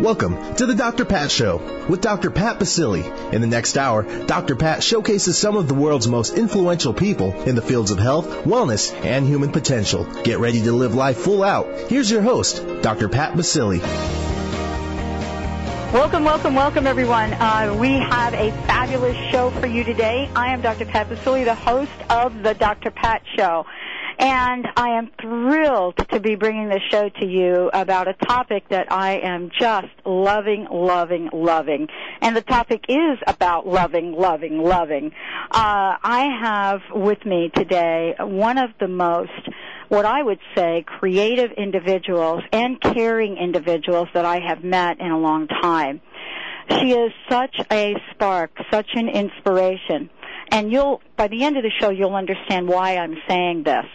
Welcome to the Dr. Pat Show with Dr. Pat Baccili. In the next hour, Dr. Pat showcases some of the world's most influential people in the fields of health, wellness, and human potential. Get ready to live life full out. Here's your host, Dr. Pat Baccili. Welcome, welcome, welcome, everyone. Uh, we have a fabulous show for you today. I am Dr. Pat Baccili, the host of the Dr. Pat Show. And I am thrilled to be bringing this show to you about a topic that I am just loving, loving, loving. And the topic is about loving, loving, loving. Uh, I have with me today one of the most what I would say creative individuals and caring individuals that I have met in a long time. She is such a spark, such an inspiration. And you'll, by the end of the show, you'll understand why I'm saying this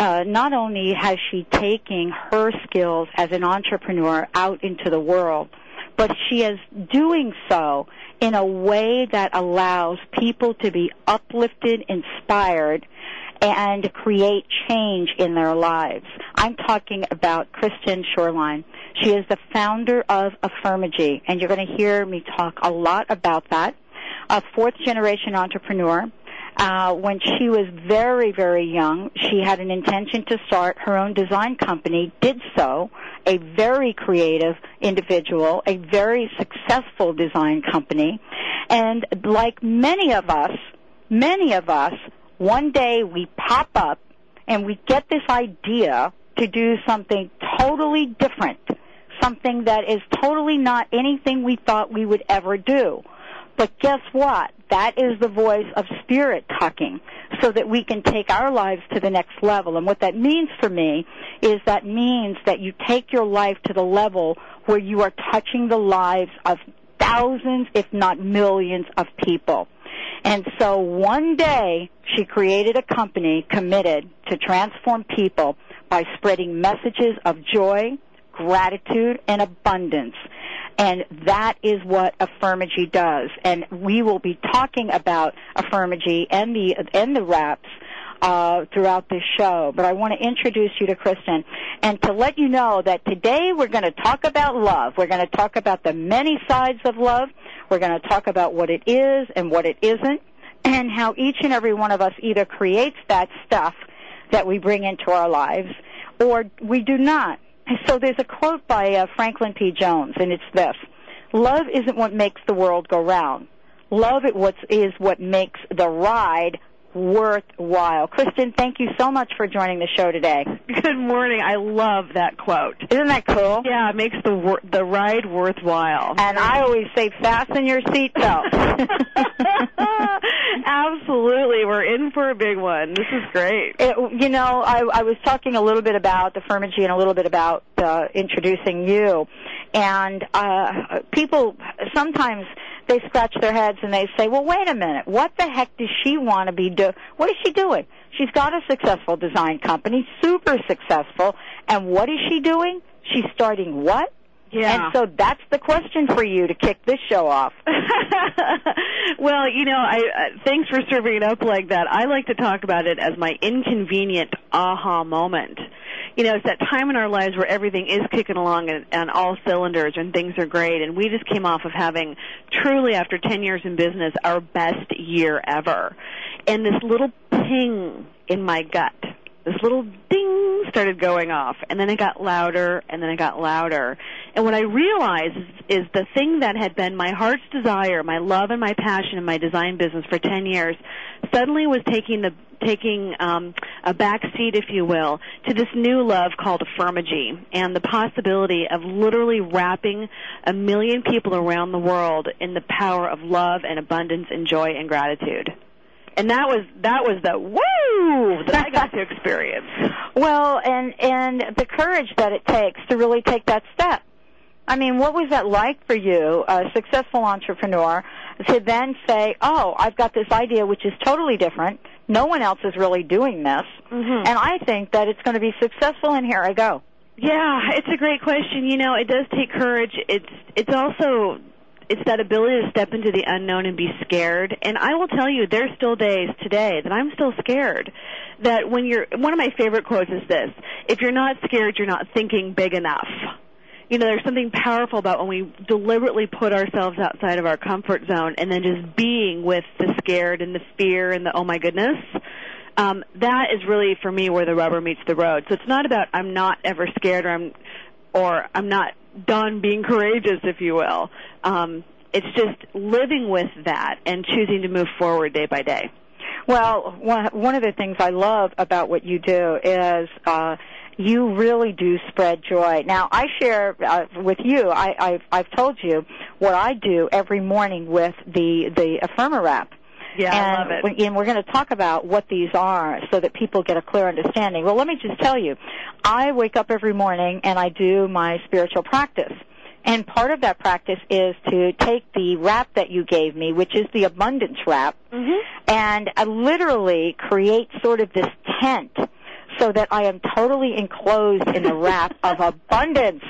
uh, not only has she taken her skills as an entrepreneur out into the world, but she is doing so in a way that allows people to be uplifted, inspired, and create change in their lives. I'm talking about Kristen Shoreline. She is the founder of Affirmagy, and you're going to hear me talk a lot about that. A fourth generation entrepreneur uh, when she was very, very young, she had an intention to start her own design company, did so, a very creative individual, a very successful design company, and like many of us, many of us, one day we pop up and we get this idea to do something totally different, something that is totally not anything we thought we would ever do. But guess what? That is the voice of spirit talking so that we can take our lives to the next level. And what that means for me is that means that you take your life to the level where you are touching the lives of thousands, if not millions of people. And so one day she created a company committed to transform people by spreading messages of joy, gratitude, and abundance. And that is what Affirmagy does. And we will be talking about Affirmagy and the, and the reps uh, throughout this show. But I want to introduce you to Kristen and to let you know that today we're going to talk about love. We're going to talk about the many sides of love. We're going to talk about what it is and what it isn't and how each and every one of us either creates that stuff that we bring into our lives or we do not. So there's a quote by uh, Franklin P. Jones, and it's this: "Love isn't what makes the world go round. Love is what is what makes the ride worthwhile. Kristen, thank you so much for joining the show today. Good morning. I love that quote. Isn't that cool? Yeah, it makes the wor- the ride worthwhile. And I always say, fasten your seatbelt. Absolutely, we're in for a big one. This is great. It, you know, I, I was talking a little bit about the Affirmagy and a little bit about uh, introducing you, and uh, people sometimes they scratch their heads and they say, "Well, wait a minute. What the heck does she want to be doing? What is she doing? She's got a successful design company, super successful, and what is she doing? She's starting what? Yeah. And so that's the question for you to kick this show off. well, you know, I uh, thanks for serving it up like that. I like to talk about it as my inconvenient aha moment. You know, it's that time in our lives where everything is kicking along and, and all cylinders and things are great. And we just came off of having truly, after 10 years in business, our best year ever. And this little ping in my gut this little ding started going off and then it got louder and then it got louder. And what i realized is, the thing that had been my heart's desire my love and my passion in my design business for 10 years suddenly was taking the taking um, a back seat if you will to this new love called affirmagy and the possibility of literally wrapping a million people around the world in the power of love and abundance and joy and gratitude and that was that was the woo that I got to experience. Well, and and the courage that it takes to really take that step. I mean, what was that like for you, a successful entrepreneur, to then say, "Oh, I've got this idea which is totally different. No one else is really doing this, Mhm. and I think that it's going to be successful, and here I go." Yeah, it's a great question. You know, it does take courage. It's it's also it's that ability to step into the unknown and be scared. And I will tell you, there's still days today that I'm still scared. That when you're one of my favorite quotes is this: "If you're not scared, you're not thinking big enough." You know, there's something powerful about when we deliberately put ourselves outside of our comfort zone and then just being with the scared and the fear and the oh my goodness um, that is really for me where the rubber meets the road. So it's not about I'm not ever scared or I'm or I'm not done being courageous, if you will. Um, it's just living with that and choosing to move forward day by day. Well, one of the things I love about what you do is uh, you really do spread joy. Now, I share uh, with you. I, I've I've told you what I do every morning with the the Affirma wrap. Yeah, and, I love it. and we're going to talk about what these are so that people get a clear understanding. Well, let me just tell you, I wake up every morning and I do my spiritual practice. And part of that practice is to take the wrap that you gave me, which is the abundance wrap, Mhm. and I literally create sort of this tent so that I am totally enclosed in the wrap of abundance.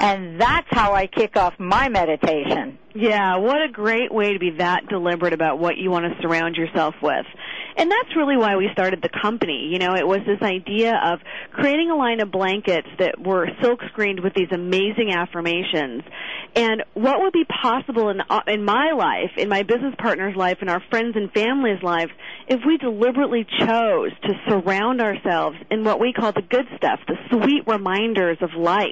And that's how I kick off my meditation. Yeah, what a great way to be that deliberate about what you want to surround yourself with. And that's really why we started the company. You know, it was this idea of creating a line of blankets that were silk screened with these amazing affirmations. And what would be possible in, uh, in my life, in my business partner's life, in our friends and family's lives, if we deliberately chose to surround ourselves in what we call the good stuff, the sweet reminders of life.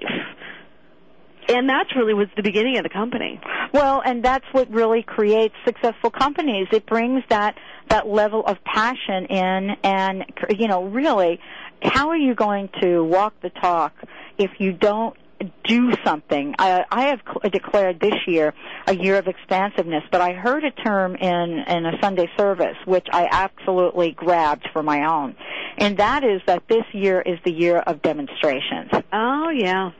And that's really was the beginning of the company. Well, and that's what really creates successful companies. It brings that that level of passion in, and you know, really, how are you going to walk the talk if you don't do something? I, I have cl- declared this year a year of expansiveness, but I heard a term in in a Sunday service which I absolutely grabbed for my own, and that is that this year is the year of demonstrations Oh yeah.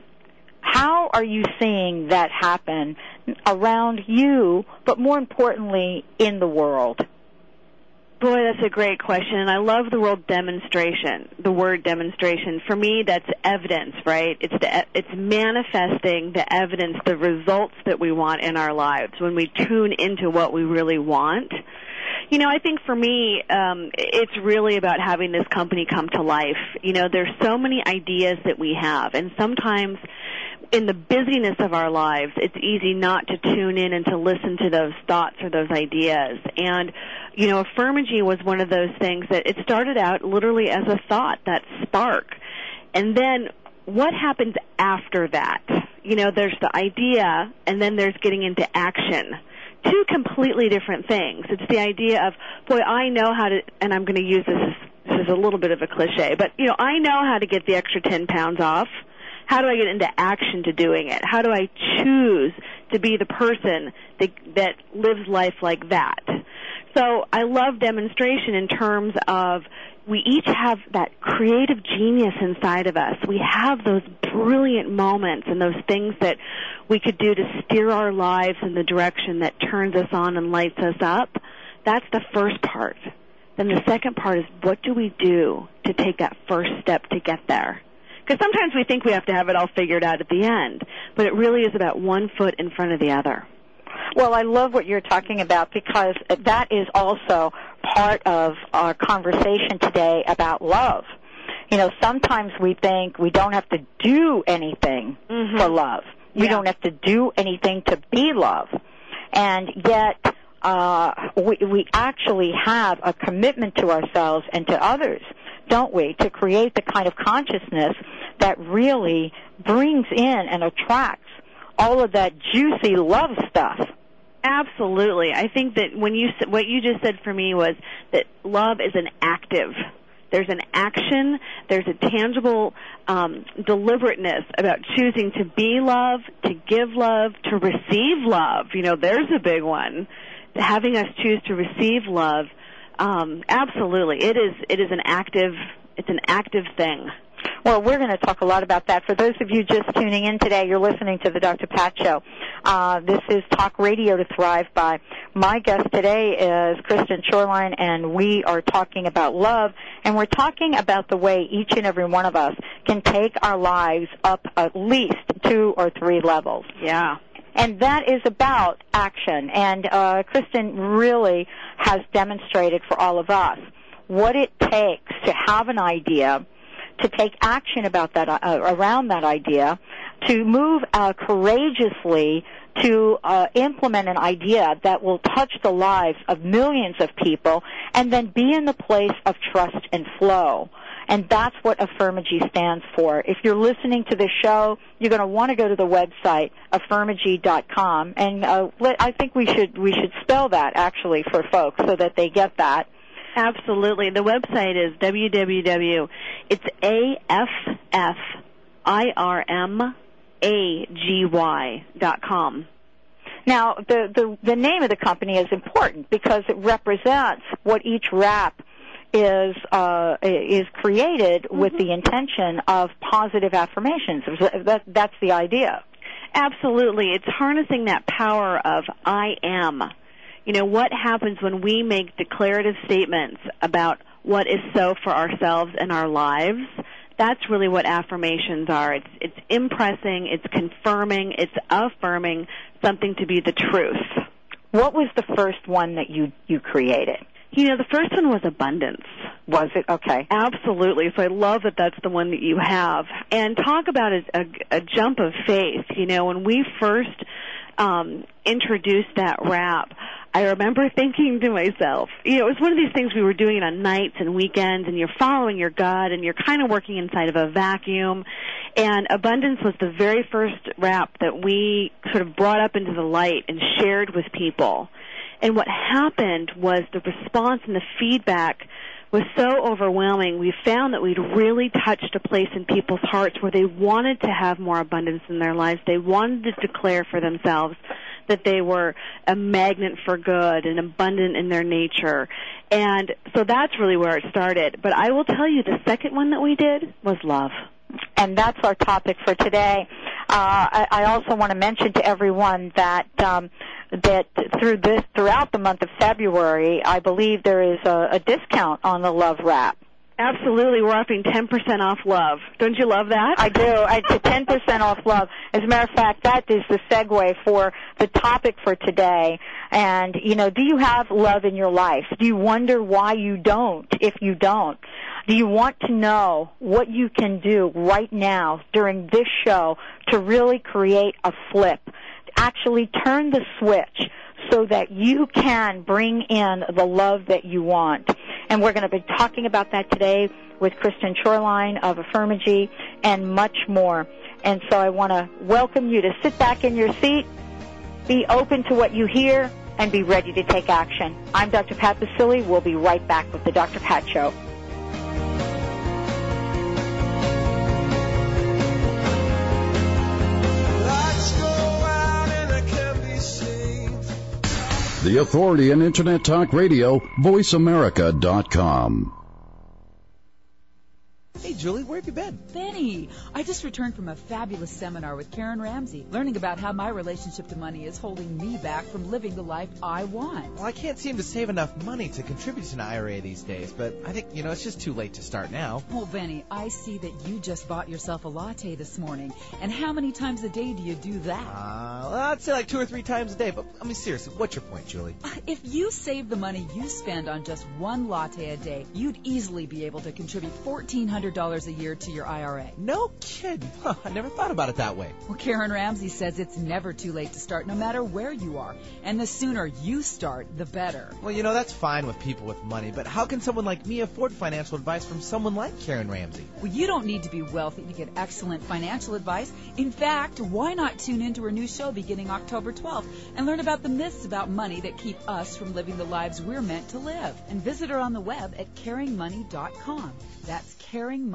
How are you seeing that happen around you, but more importantly, in the world? Boy, that's a great question, and I love the word demonstration. The word demonstration for me, that's evidence, right? It's the it's manifesting the evidence, the results that we want in our lives when we tune into what we really want. You know, I think for me, um, it's really about having this company come to life. You know, there's so many ideas that we have, and sometimes in the busyness of our lives, it's easy not to tune in and to listen to those thoughts or those ideas. And, you know, Affirmagy was one of those things that it started out literally as a thought, that spark. And then what happens after that? You know, there's the idea and then there's getting into action. Two completely different things. It's the idea of, boy, I know how to, and I'm going to use this as, this is a little bit of a cliche, but you know, I know how to get the extra 10 pounds off. How do I get into action to doing it? How do I choose to be the person that, that lives life like that? So I love demonstration in terms of we each have that creative genius inside of us. We have those brilliant moments and those things that we could do to steer our lives in the direction that turns us on and lights us up. That's the first part. Then the second part is what do we do to take that first step to get there? Because sometimes we think we have to have it all figured out at the end, but it really is about one foot in front of the other. Well, I love what you're talking about because that is also part of our conversation today about love. You know, sometimes we think we don't have to do anything Mhm. for love. We Yeah. don't have to do anything to be love. And yet, uh, we, we actually have a commitment to ourselves and to others, don't we, to create the kind of consciousness that really brings in and attracts all of that juicy love stuff. Absolutely. I think that when you what you just said for me was that love is an active. There's an action. There's a tangible um, deliberateness about choosing to be love, to give love, to receive love. You know, there's a big one. Having us choose to receive love. Um, absolutely, it is. It is an active. It's an active thing. Well, we're going to talk a lot about that. For those of you just tuning in today, you're listening to the Dr. Pat Show. Uh, this is Talk Radio to Thrive by. My guest today is Kristen Shoreline, and we are talking about love, and we're talking about the way each and every one of us can take our lives up at least two or three levels. Yeah and that is about action. And uh, Kristen really has demonstrated for all of us what it takes to have an idea, to take action about that uh, around that idea, to move uh, courageously to uh, implement an idea that will touch the lives of millions of people, and then be in the place of trust and flow. And that's what Affirmagy stands for. If you're listening to this show, you're going to want to go to the website affirmagy.com, and uh, I think we should we should spell that actually for folks so that they get that. Absolutely. The website is www. It's a f f i r m a g y dot com. Now, the, the the name of the company is important because it represents what each wrap is uh, is created mm-hmm. with the intention of positive affirmations. That, that's the idea. Absolutely, it's harnessing that power of I am. You know what happens when we make declarative statements about what is so for ourselves and our lives. That's really what affirmations are. It's it's impressing, it's confirming, it's affirming something to be the truth. What was the first one that you you created? You know, the first one was abundance. Was it? Okay. Absolutely. So I love that that's the one that you have. And talk about a, a, a jump of faith. You know, when we first um, introduced that wrap, I remember thinking to myself, you know, it was one of these things we were doing on nights and weekends, and you're following your gut, and you're kind of working inside of a vacuum. And abundance was the very first wrap that we sort of brought up into the light and shared with people. And what happened was the response and the feedback was so overwhelming. We found that we'd really touched a place in people's hearts where they wanted to have more abundance in their lives. They wanted to declare for themselves that they were a magnet for good and abundant in their nature. And so that's really where it started. But I will tell you the second one that we did was love. And that's our topic for today. Uh, I, I also want to mention to everyone that um, that through this throughout the month of February, I believe there is a, a discount on the Love Wrap. Absolutely, we're offering 10% off love. Don't you love that? I do. A 10% off love. As a matter of fact, that is the segue for the topic for today. And, you know, do you have love in your life? Do you wonder why you don't if you don't? Do you want to know what you can do right now during this show to really create a flip? actually turn the switch so that you can bring in the love that you want. And we're going to be talking about that today with Kristen Shoreline of Affirmagy and much more. And so I want to welcome you to sit back in your seat, be open to what you hear, and be ready to take action. I'm Dr. Pat Baccili. We'll be right back with the Dr. Pat Show. The authority in Internet Talk Radio, voiceamerica.com. Julie, where have you been? Benny, I just returned from a fabulous seminar with Karen Ramsey, learning about how my relationship to money is holding me back from living the life I want. Well, I can't seem to save enough money to contribute to an IRA these days, but I think, you know, it's just too late to start now. Well, Benny, I see that you just bought yourself a latte this morning. And how many times a day do you do that? Uh, well, I'd say like two or three times a day, but I mean, seriously, what's your point, Julie? If you save the money you spend on just one latte a day, you'd easily be able to contribute $1,400 $1,000 a year to your IRA. No kidding. Huh, I never thought about it that way. Well, Karen Ramsey says it's never too late to start, no matter where you are. And the sooner you start, the better. Well, you know, that's fine with people with money, but how can someone like me afford financial advice from someone like Karen Ramsey? Well, you don't need to be wealthy to get excellent financial advice. In fact, why not tune into her new show beginning October 12th and learn about the myths about money that keep us from living the lives we're meant to live? And visit her on the web at caringmoney.com. That's caringmoney.com.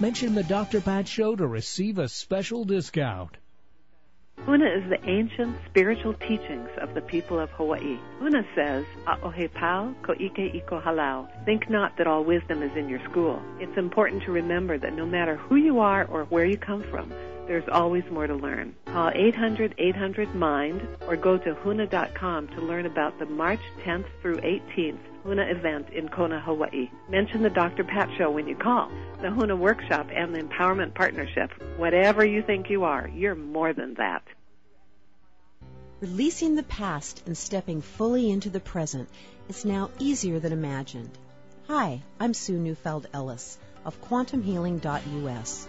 Mention the Dr. Pat Show to receive a special discount. Huna is the ancient spiritual teachings of the people of Hawaii. Huna says, A'ohe pau ko ike iko halau. Think not that all wisdom is in your school. It's important to remember that no matter who you are or where you come from, there's always more to learn. Call 800-800-MIND or go to huna.com to learn about the March 10th through 18th Huna event in Kona, Hawaii. Mention the Dr. Pat Show when you call. The Huna Workshop and the Empowerment Partnership. Whatever you think you are, you're more than that. Releasing the past and stepping fully into the present is now easier than imagined. Hi, I'm Sue Neufeld Ellis of quantumhealing.us.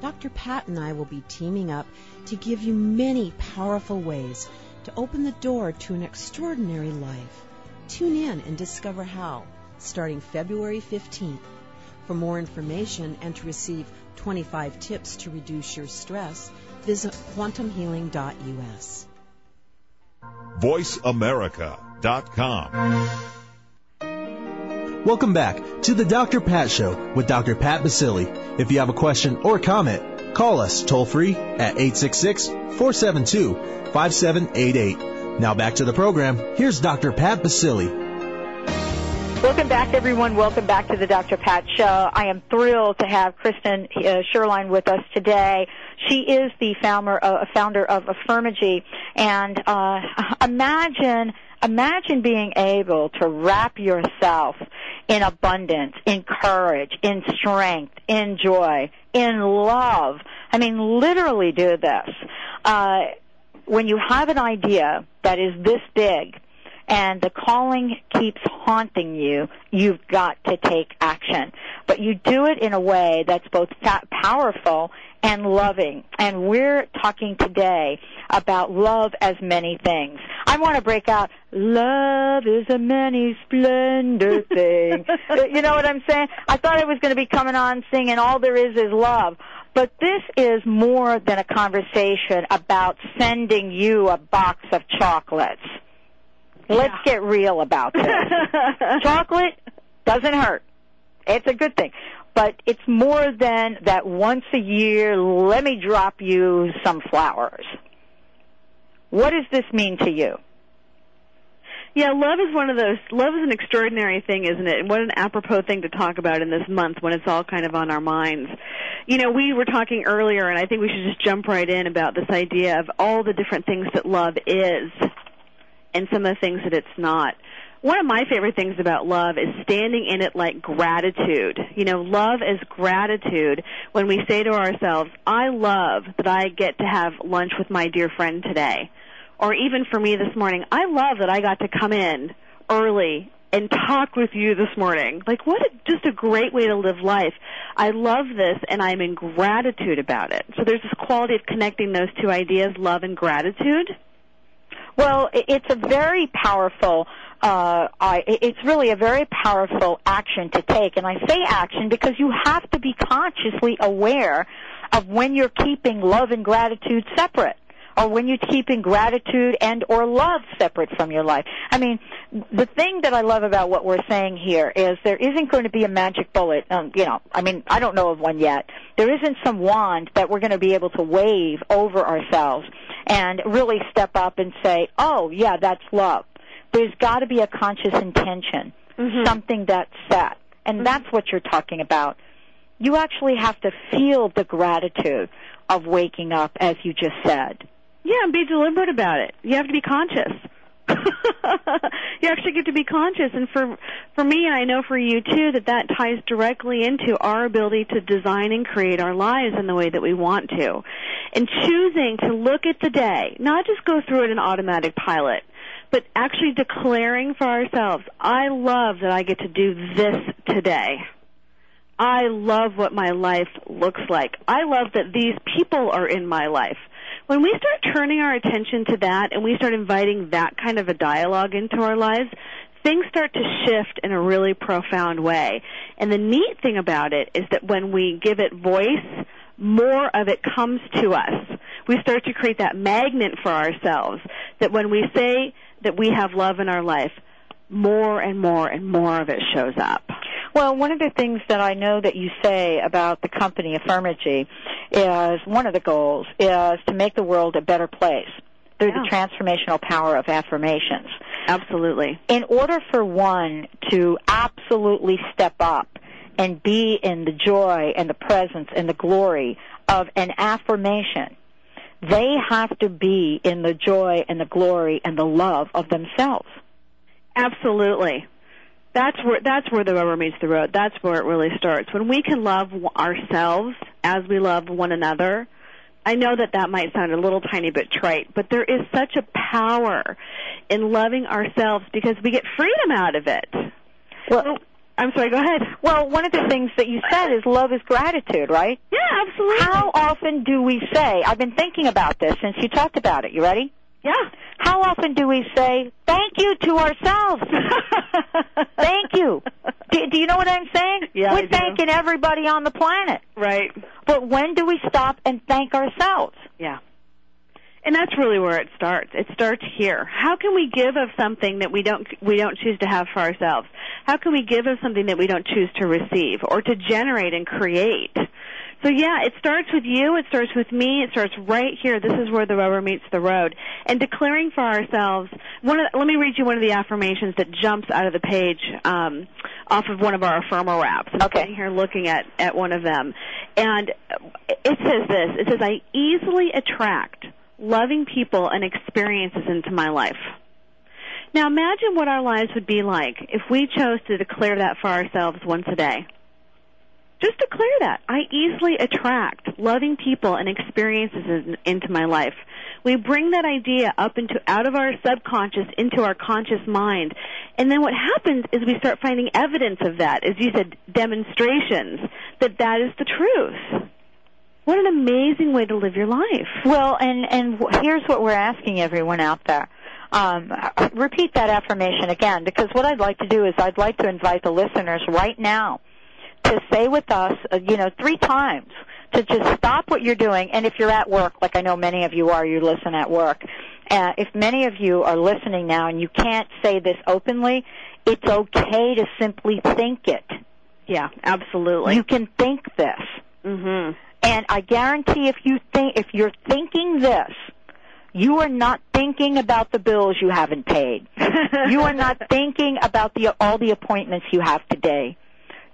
Dr. Pat and I will be teaming up to give you many powerful ways to open the door to an extraordinary life. Tune in and discover how, starting February 15th. For more information and to receive 25 tips to reduce your stress, visit quantumhealing.us. VoiceAmerica.com. Welcome back to the Dr. Pat Show with Dr. Pat Baccili. If you have a question or comment, call us toll free at 866-472-5788. Now back to the program. Here's Dr. Pat Baccili. Welcome back, everyone. Welcome back to the Dr. Pat Show. I am thrilled to have Kristen uh, Sherline with us today. She is the founder, uh, founder of Affirmagy, and uh, imagine imagine being able to wrap yourself in abundance, in courage, in strength, in joy, in love. I mean, literally do this. Uh, when you have an idea that is this big, and the calling keeps haunting you, you've got to take action. But you do it in a way that's both powerful and loving. And we're talking today about love as many things. I want to break out, love is a many splendid thing. you know what I'm saying? I thought I was going to be coming on singing all there is is love. But this is more than a conversation about sending you a box of chocolates. Let's get real about this. Chocolate doesn't hurt. It's a good thing. But it's more than that once a year, let me drop you some flowers. What does this mean to you? Yeah, love is one of those. Love is an extraordinary thing, isn't it? And what an apropos thing to talk about in this month when it's all kind of on our minds. You know, we were talking earlier, and I think we should just jump right in about this idea of all the different things that love is and some of the things that it's not. One of my favorite things about love is standing in it like gratitude. You know, love is gratitude when we say to ourselves, I love that I get to have lunch with my dear friend today. Or even for me this morning, I love that I got to come in early and talk with you this morning. Like what a, just a great way to live life. I love this and I'm in gratitude about it. So there's this quality of connecting those two ideas, love and gratitude. Well, it's a very powerful. Uh, I, it's really a very powerful action to take, and I say action because you have to be consciously aware of when you're keeping love and gratitude separate or when you're keeping gratitude and or love separate from your life. I mean, the thing that I love about what we're saying here is there isn't going to be a magic bullet. Um, you know, I mean, I don't know of one yet. There isn't some wand that we're going to be able to wave over ourselves and really step up and say, "Oh, yeah, that's love." There's got to be a conscious intention, mm-hmm. something that's set, and mm-hmm. that's what you're talking about. You actually have to feel the gratitude of waking up, as you just said. Yeah, and be deliberate about it. You have to be conscious. you actually get to be conscious and for for me and I know for you too that that ties directly into our ability to design and create our lives in the way that we want to. And choosing to look at the day, not just go through it in automatic pilot, but actually declaring for ourselves, I love that I get to do this today. I love what my life looks like. I love that these people are in my life When we start turning our attention to that and we start inviting that kind of a dialogue into our lives, things start to shift in a really profound way. And the neat thing about it is that when we give it voice, more of it comes to us. We start to create that magnet for ourselves that when we say that we have love in our life, more and more and more of it shows up. Well, one of the things that I know that you say about the company Affirmagy is one of the goals is to make the world a better place through Yeah. the transformational power of affirmations. Absolutely. In order for one to absolutely step up and be in the joy and the presence and the glory of an affirmation, they have to be in the joy and the glory and the love of themselves. Absolutely. That's where that's where the rubber meets the road. That's where it really starts. When we can love ourselves as we love one another. I know that that might sound a little tiny bit trite, but there is such a power in loving ourselves because we get freedom out of it. Well, oh, I'm sorry, go ahead. Well, one of the things that you said is love is gratitude, right? Yeah, absolutely. How often do we say, I've been thinking about this since you talked about it. You ready? Yeah. How often do we say thank you to ourselves? thank you. Do, do you know what I'm saying? Yeah, We're thanking everybody on the planet. Right. But when do we stop and thank ourselves? Yeah. And that's really where it starts. It starts here. How can we give of something that we don't we don't choose to have for ourselves? How can we give of something that we don't choose to receive or to generate and create? So yeah, it starts with you, it starts with me, it starts right here. This is where the rubber meets the road. And declaring for ourselves one of let me read you one of the affirmations that jumps out of the page um, off of one of our affirmer wraps. I'm Okay. sitting here looking at at one of them. And it says this. It says I easily attract loving people and experiences into my life. Now imagine what our lives would be like if we chose to declare that for ourselves once a day. Just declare that. I easily attract loving people and experiences in, into my life. We bring that idea up into out of our subconscious into our conscious mind. And then what happens is we start finding evidence of that, as you said, demonstrations that that is the truth. What an amazing way to live your life. Well, and and here's what we're asking everyone out there. Um, repeat that affirmation again, because what I'd like to do is I'd like to invite the listeners right now to say with us, uh, you know, three times to just stop what you're doing. And if you're at work, like I know many of you are, you listen at work. Uh, if many of you are listening now and you can't say this openly, it's okay to simply think it. Yeah, absolutely. You can think this. Mm-hmm. And I guarantee if you think if you're thinking this, you are not thinking about the bills you haven't paid. you are not thinking about the all the appointments you have today.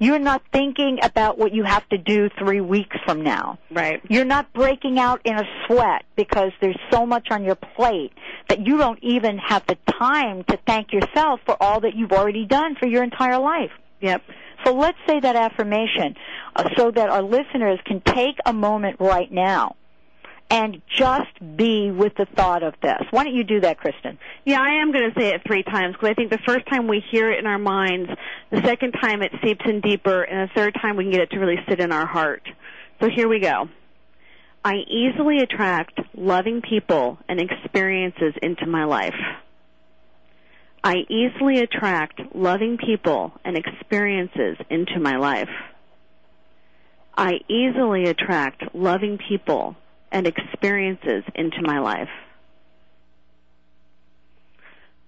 You're not thinking about what you have to do 3 weeks from now. Right. You're not breaking out in a sweat because there's so much on your plate that you don't even have the time to thank yourself for all that you've already done for your entire life. Yep. So let's say that affirmation uh, so that our listeners can take a moment right now and just be with the thought of this. Why don't you do that, Kristen? Yeah, I am going to say it three times because I think the first time we hear it in our minds, the second time it seeps in deeper, and the third time we can get it to really sit in our heart. So here we go. I easily attract loving people and experiences into my life. I easily attract loving people and experiences into my life. I easily attract loving people and experiences into my life.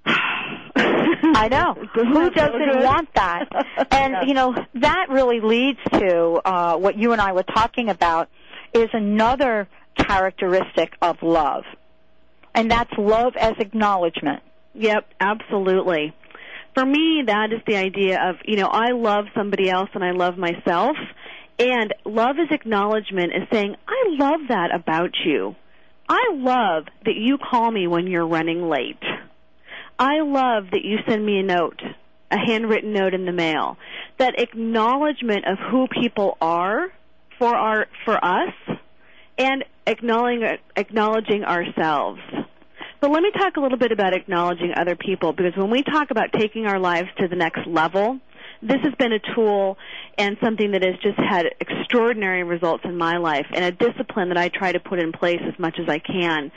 I know. Who doesn't want that? And you know, that really leads to uh, what you and I were talking about is another characteristic of love. And that's love as acknowledgement. Yep, absolutely. For me, that is the idea of, you know, I love somebody else and I love myself. And love is acknowledgement is saying, I love that about you. I love that you call me when you're running late. I love that you send me a note, a handwritten note in the mail. That acknowledgement of who people are for our for us and acknowledging acknowledging ourselves. But let me talk a little bit about acknowledging other people because when we talk about taking our lives to the next level, this has been a tool and something that has just had extraordinary results in my life and a discipline that I try to put in place as much as I can.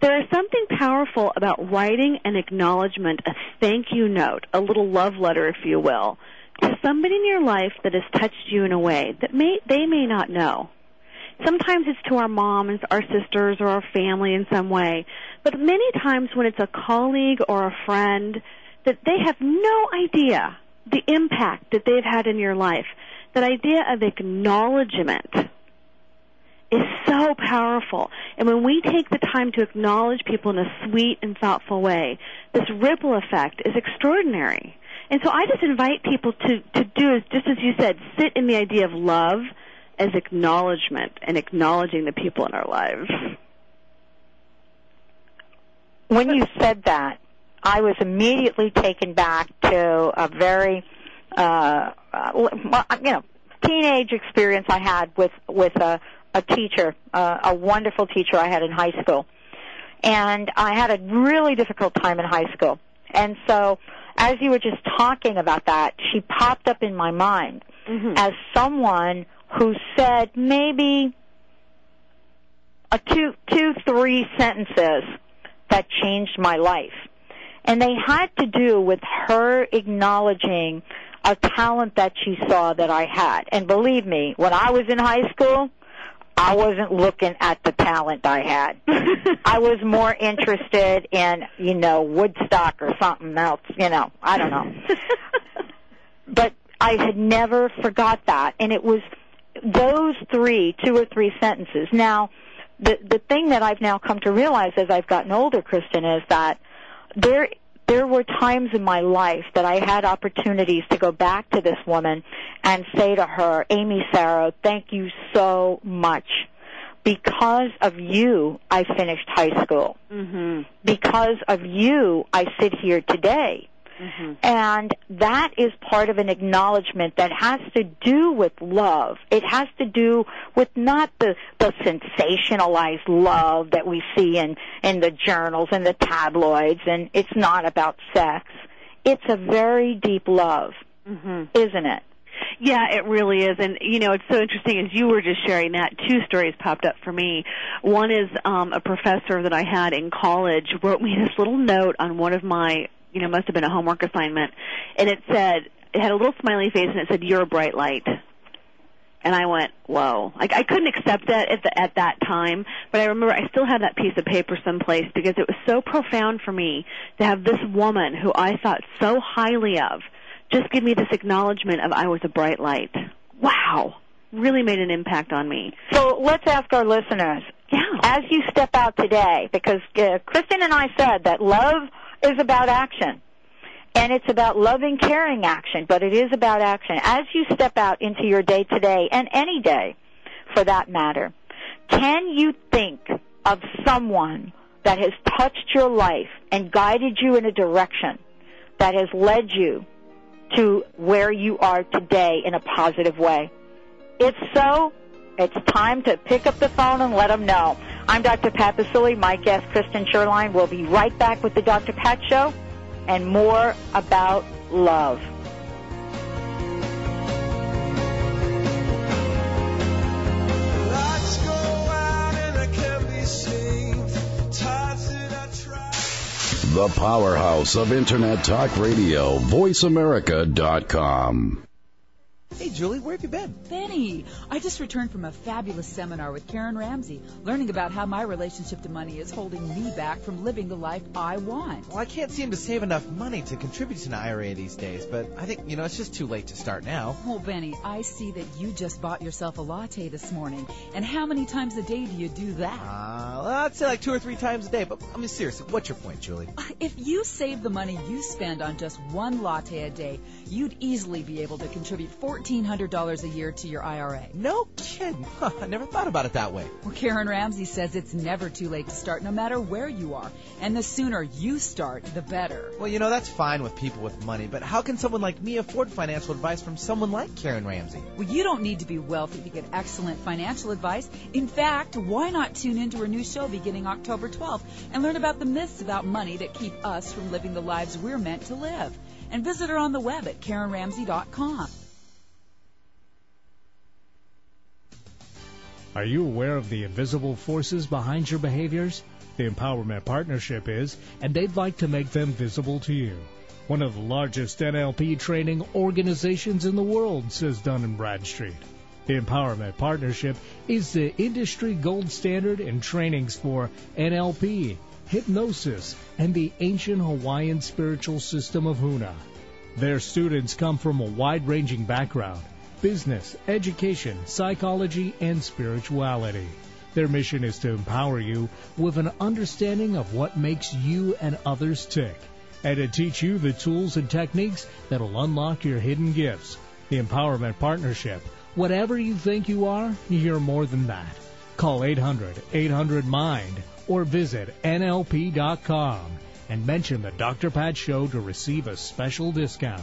There is something powerful about writing an acknowledgement, a thank you note, a little love letter, if you will, to somebody in your life that has touched you in a way that may they may not know. Sometimes it's to our moms, our sisters, or our family in some way. But many times when it's a colleague or a friend, that they have no idea the impact that they've had in your life. That idea of acknowledgement is so powerful. And when we take the time to acknowledge people in a sweet and thoughtful way, this ripple effect is extraordinary. And so I just invite people to, to do just as you said, sit in the idea of love as acknowledgement and acknowledging the people in our lives. When you said that, I was immediately taken back to a very, uh, you know, teenage experience I had with with a, a teacher, uh, a wonderful teacher I had in high school, and I had a really difficult time in high school, and so as you were just talking about that, she popped up in my mind mm-hmm. as someone who said maybe a two, two, three sentences that changed my life. And they had to do with her acknowledging a talent that she saw that I had. And believe me, when I was in high school, I wasn't looking at the talent I had. I was more interested in, you know, Woodstock or something else, you know, I don't know. but I had never forgot that. And it was those three, two or three sentences. Now, the the thing that I've now come to realize as I've gotten older, Kristen, is that there there were times in my life that I had opportunities to go back to this woman and say to her, Amy Sarrow, thank you so much. Because of you, I finished high school. Mm-hmm. Because of you, I sit here today. Mm-hmm. And that is part of an acknowledgement that has to do with love. It has to do with not the, the sensationalized love that we see in, in the journals and the tabloids, and it's not about sex. It's a very deep love, mm-hmm. isn't it? Yeah, it really is. And, you know, it's so interesting as you were just sharing that, two stories popped up for me. One is um, a professor that I had in college wrote me this little note on one of my you know, must have been a homework assignment, and it said it had a little smiley face and it said "You're a bright light." And I went, "Whoa!" Like I couldn't accept that at the, at that time, but I remember I still have that piece of paper someplace because it was so profound for me to have this woman who I thought so highly of just give me this acknowledgement of I was a bright light. Wow, really made an impact on me. So let's ask our listeners. Yeah. As you step out today, because uh, Kristen and I said that love is about action. And it's about loving, caring action, but it is about action. As you step out into your day today, and any day for that matter, can you think of someone that has touched your life and guided you in a direction that has led you to where you are today in a positive way? If so, it's time to pick up the phone and let them know. I'm Dr. Pat Baccili. My guest, Kristen Sherline, will be right back with the Dr. Pat Show and more about love. The powerhouse of Internet Talk Radio, VoiceAmerica.com. Julie, where have you been? Benny, I just returned from a fabulous seminar with Karen Ramsey, learning about how my relationship to money is holding me back from living the life I want. Well, I can't seem to save enough money to contribute to an IRA these days, but I think, you know, it's just too late to start now. Well, Benny, I see that you just bought yourself a latte this morning. And how many times a day do you do that? Uh, well, I'd say like two or three times a day, but I mean, seriously, what's your point, Julie? If you save the money you spend on just one latte a day, you'd easily be able to contribute 14 $1,400 a year to your IRA. No kidding. Huh, I never thought about it that way. Well, Karen Ramsey says it's never too late to start no matter where you are. And the sooner you start, the better. Well, you know, that's fine with people with money, but how can someone like me afford financial advice from someone like Karen Ramsey? Well, you don't need to be wealthy to get excellent financial advice. In fact, why not tune into her new show beginning October 12th and learn about the myths about money that keep us from living the lives we're meant to live? And visit her on the web at KarenRamsey.com. Are you aware of the invisible forces behind your behaviors? The Empowerment Partnership is, and they'd like to make them visible to you. One of the largest NLP training organizations in the world, says Dun & Bradstreet. The Empowerment Partnership is the industry gold standard in trainings for NLP, hypnosis, and the ancient Hawaiian spiritual system of Huna. Their students come from a wide ranging background business, education, psychology, and spirituality. Their mission is to empower you with an understanding of what makes you and others tick, and to teach you the tools and techniques that'll unlock your hidden gifts. The Empowerment Partnership. Whatever you think you are, you're more than that. Call 800 800 MIND or visit NLP.com and mention the Dr. Pat Show to receive a special discount.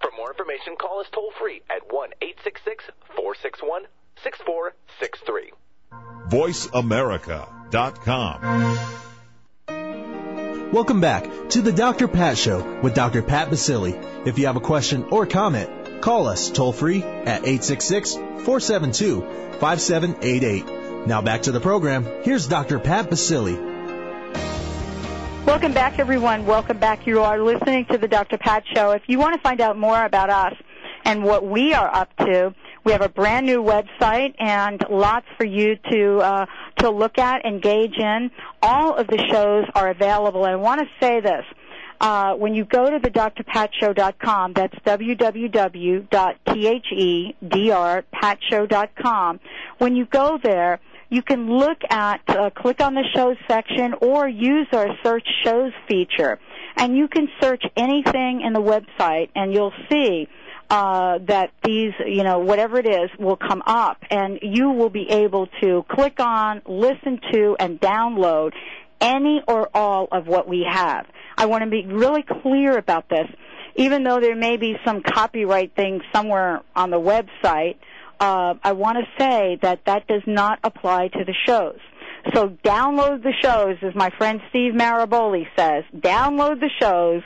For more information, call us toll free at 1 866 461 6463. VoiceAmerica.com. Welcome back to the Dr. Pat Show with Dr. Pat Baccili. If you have a question or comment, call us toll free at 866-472-5788. Now back to the program. Here's Dr. Pat Baccili. Welcome back, everyone. Welcome back. You are listening to the Dr. Pat Show. If you want to find out more about us and what we are up to, we have a brand new website and lots for you to uh, to look at, engage in. All of the shows are available. And I want to say this. Uh, when you go to the drpatshow.com, that's www.thedrpatshow.com. When you go there, you can look at, uh, click on the shows section or use our search shows feature. And you can search anything in the website and you'll see uh, that these, you know, whatever it is will come up and you will be able to click on, listen to, and download any or all of what we have. I want to be really clear about this. Even though there may be some copyright thing somewhere on the website, Uh, I want to say that that does not apply to the shows. So download the shows, as my friend Steve Maraboli says. Download the shows,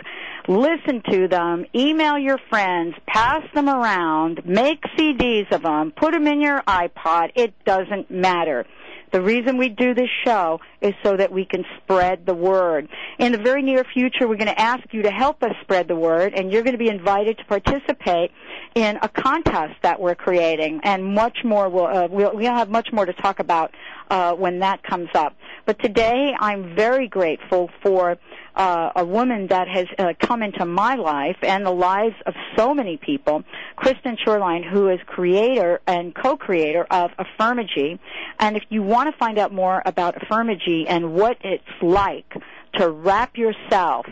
listen to them, email your friends, pass them around, make CDs of them, put them in your iPod. It doesn't matter. The reason we do this show is so that we can spread the word. In the very near future, we're going to ask you to help us spread the word, and you're going to be invited to participate in a contest that we're creating, and much more. Will, uh, we'll, we'll have much more to talk about uh, when that comes up. But today, I'm very grateful for uh, a woman that has uh, come into my life and the lives of so many people, Kristen Shoreline, who is creator and co-creator of Affirmagy. And if you want to find out more about Affirmagy and what it's like to wrap yourself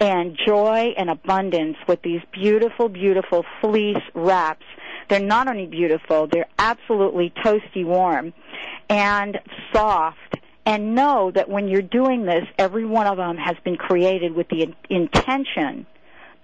and joy and abundance with these beautiful, beautiful fleece wraps. They're not only beautiful, they're absolutely toasty warm and soft and know that when you're doing this, every one of them has been created with the in- intention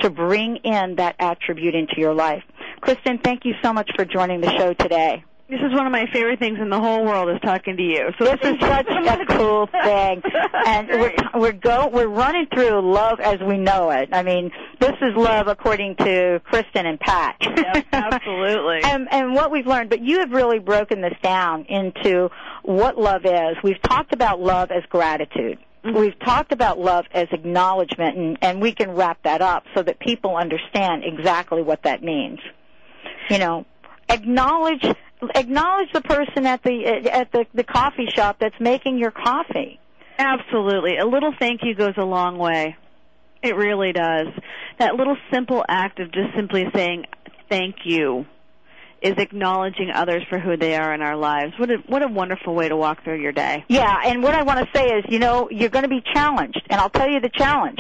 to bring in that attribute into your life. Kristen, thank you so much for joining the show today. This is one of my favorite things in the whole world is talking to you. So this is such a cool thing, and we're we're go we're running through love as we know it. I mean, this is love according to Kristen and Pat. Yep, absolutely. and and what we've learned, but you have really broken this down into what love is. We've talked about love as gratitude. Mm-hmm. We've talked about love as acknowledgement, and, and we can wrap that up so that people understand exactly what that means. You know, acknowledge acknowledge the person at the uh, at the the coffee shop that's making your coffee. Absolutely. A little thank you goes a long way. It really does. That little simple act of just simply saying thank you is acknowledging others for who they are in our lives. What a what a wonderful way to walk through your day. Yeah, and what I want to say is, you know, you're going to be challenged, and I'll tell you the challenge.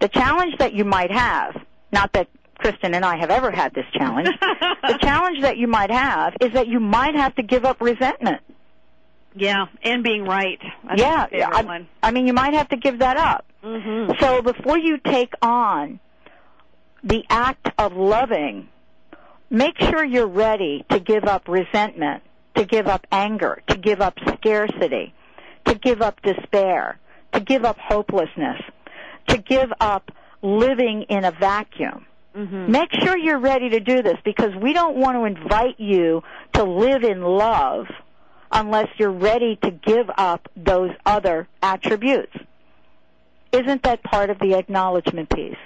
The challenge that you might have, not that Kristen and I have ever had this challenge, the challenge that you might have is that you might have to give up resentment. Yeah, and being right. That's yeah, I. I mean, you might have to give that up. Mm-hmm. So before you take on the act of loving, make sure you're ready to give up resentment, to give up anger, to give up scarcity, to give up despair, to give up hopelessness, to give up living in a vacuum. Mm-hmm. Make sure you're ready to do this because we don't want to invite you to live in love unless you're ready to give up those other attributes. Isn't that part of the acknowledgement piece?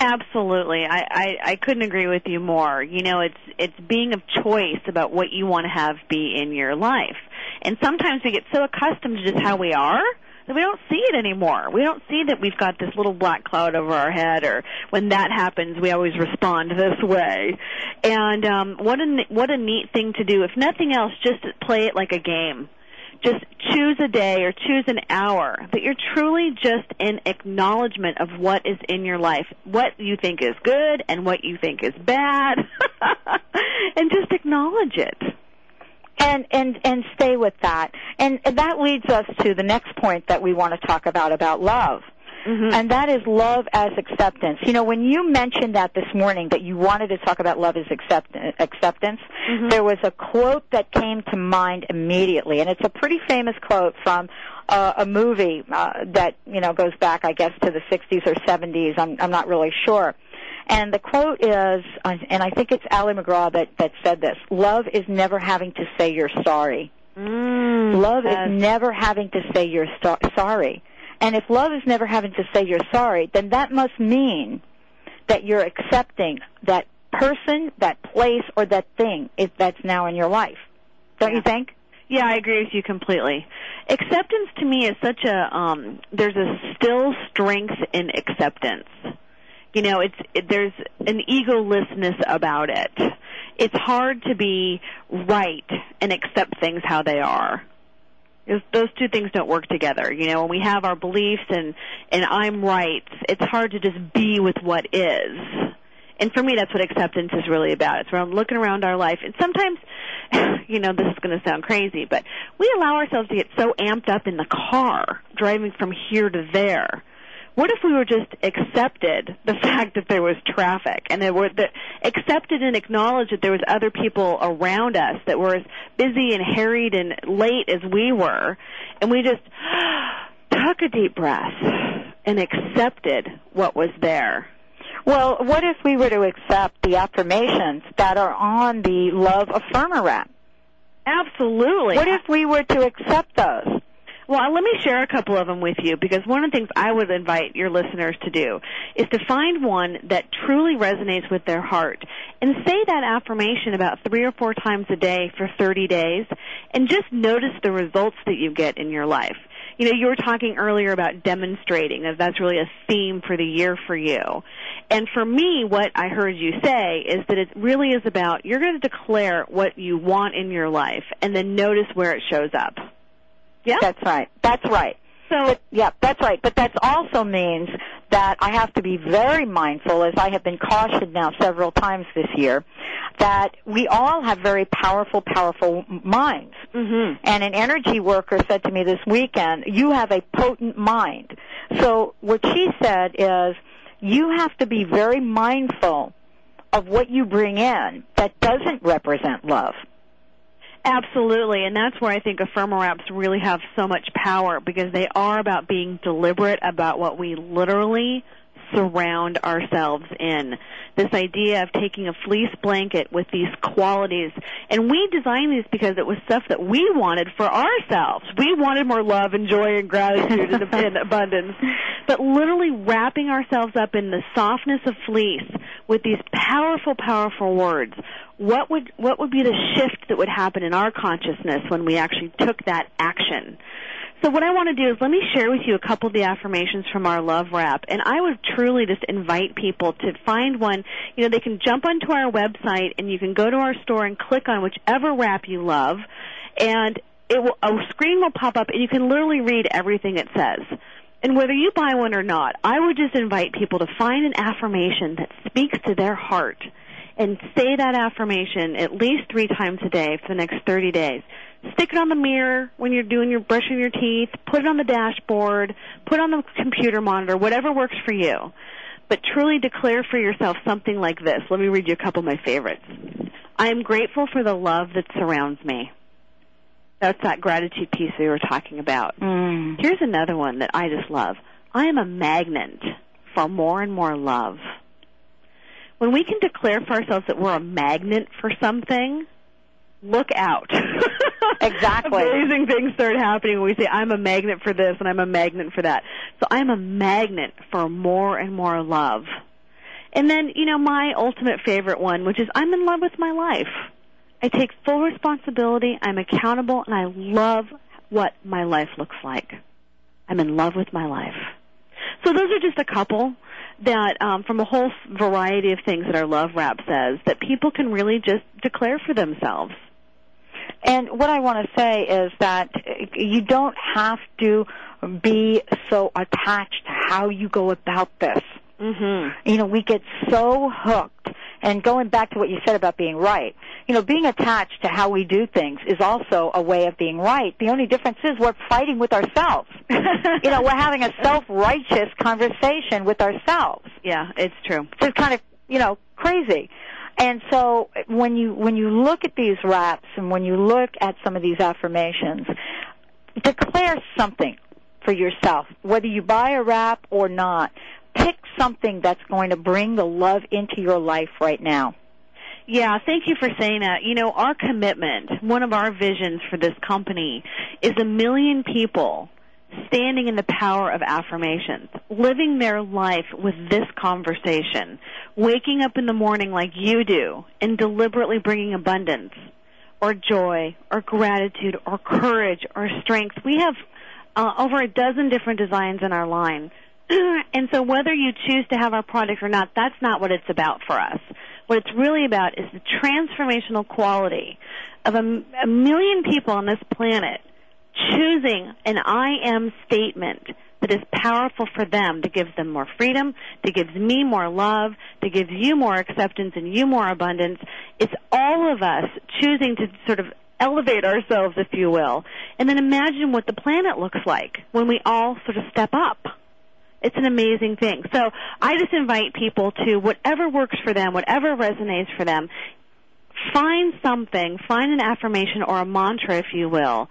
Absolutely. I, I, I couldn't agree with you more. You know, it's it's being of choice about what you want to have be in your life. And sometimes we get so accustomed to just how we are we don't see it anymore. We don't see that we've got this little black cloud over our head or when that happens we always respond this way. And um what a what a neat thing to do. If nothing else just play it like a game just choose a day or choose an hour that you're truly just in acknowledgement of what is in your life, what you think is good and what you think is bad, and just acknowledge it. And and and stay with that. And, and that leads us to the next point that we want to talk about about love. Mm-hmm. And that is love as acceptance. You know, when you mentioned that this morning, that you wanted to talk about love as accept- acceptance, Mm-hmm. there was a quote that came to mind immediately, and it's a pretty famous quote from uh, a movie uh, that you know goes back, I guess, to the 60s or 70s. I'm, I'm not really sure. And the quote is, uh, and I think it's Ali MacGraw that that said this: "Love is never having to say you're sorry. Mm, love yes. is never having to say you're sto- sorry." And if love is never having to say you're sorry, then that must mean that you're accepting that person, that place, or that thing if that's now in your life. Don't you think? Yeah, I agree with you completely. Acceptance to me is such a um there's a still strength in acceptance. You know, it's it, there's an egolessness about it. It's hard to be right and accept things how they are. Those- Those two things don't work together. You know, when we have our beliefs and and I'm right, it's hard to just be with what is. And for me, that's what acceptance is really about. It's around looking around our life. And sometimes, you know, this is going to sound crazy, but we allow ourselves to get so amped up in the car, driving from here to there. What if we were just accepted the fact that there was traffic and that were that accepted and acknowledged that there was other people around us that were as busy and harried and late as we were, and we just took a deep breath and accepted what was there. Well, what if we were to accept the affirmations that are on the Love Affirmer app? Absolutely. What if we were to accept those? Well, let me share a couple of them with you because one of the things I would invite your listeners to do is to find one that truly resonates with their heart and say that affirmation about three or four times a day for 30 days and just notice the results that you get in your life. You know, you were talking earlier about demonstrating, that that's really a theme for the year for you. And for me, what I heard you say is that it really is about you're going to declare what you want in your life and then notice where it shows up. Yeah? That's right. That's right. So, But, yeah, that's right. But that also means that I have to be very mindful, as I have been cautioned now several times this year, that we all have very powerful, powerful minds. Mhm. And an energy worker said to me this weekend, you have a potent mind. So what she said is, you have to be very mindful of what you bring in that doesn't represent love. Absolutely, and that's where I think ephemeral apps really have so much power because they are about being deliberate about what we literally surround ourselves in. This idea of taking a fleece blanket with these qualities. And we designed these because it was stuff that we wanted for ourselves. We wanted more love and joy and gratitude and, and abundance. But literally wrapping ourselves up in the softness of fleece with these powerful, powerful words. What would what would be the shift that would happen in our consciousness when we actually took that action? So what I want to do is let me share with you a couple of the affirmations from our love wrap. And I would truly just invite people to find one. You know, they can jump onto our website and you can go to our store and click on whichever wrap you love. And it will, a screen will pop up and you can literally read everything it says. And whether you buy one or not, I would just invite people to find an affirmation that speaks to their heart and say that affirmation at least three times a day for the next 30 days stick it on the mirror when you're doing your brushing your teeth, put it on the dashboard, put it on the computer monitor, whatever works for you. But truly declare for yourself something like this. Let me read you a couple of my favorites. I am grateful for the love that surrounds me. That's that gratitude piece we were talking about. Mm. Here's another one that I just love. I am a magnet for more and more love. When we can declare for ourselves that we're a magnet for something, look out. exactly. Amazing things start happening when we say, I'm a magnet for this and I'm a magnet for that. So I'm a magnet for more and more love. And then, you know, my ultimate favorite one, which is I'm in love with my life. I take full responsibility, I'm accountable, and I love what my life looks like. I'm in love with my life. So those are just a couple that um, from a whole variety of things that our love wrap says that people can really just declare for themselves. And what I want to say is that you don't have to be so attached to how you go about this. Mm-hmm. You know, we get so hooked. And going back to what you said about being right, you know, being attached to how we do things is also a way of being right. The only difference is we're fighting with ourselves. you know, we're having a self-righteous conversation with ourselves. Yeah, it's true. It's kind of, you know, crazy. And so when you when you look at these wraps and when you look at some of these affirmations, declare something for yourself, whether you buy a wrap or not. Pick something that's going to bring the love into your life right now. Yeah, thank you for saying that. You know, our commitment, one of our visions for this company is a million people standing in the power of affirmations, living their life with this conversation, waking up in the morning like you do and deliberately bringing abundance or joy or gratitude or courage or strength. We have uh, over a dozen different designs in our line. and so whether you choose to have our product or not, that's not what it's about for us. What it's really about is the transformational quality of a, a million people on this planet choosing an I am statement that is powerful for them, that gives them more freedom, that gives me more love, that gives you more acceptance and you more abundance. It's all of us choosing to sort of elevate ourselves, if you will. And then imagine what the planet looks like when we all sort of step up. It's an amazing thing. So I just invite people to whatever works for them, whatever resonates for them, find something, find an affirmation or a mantra, if you will,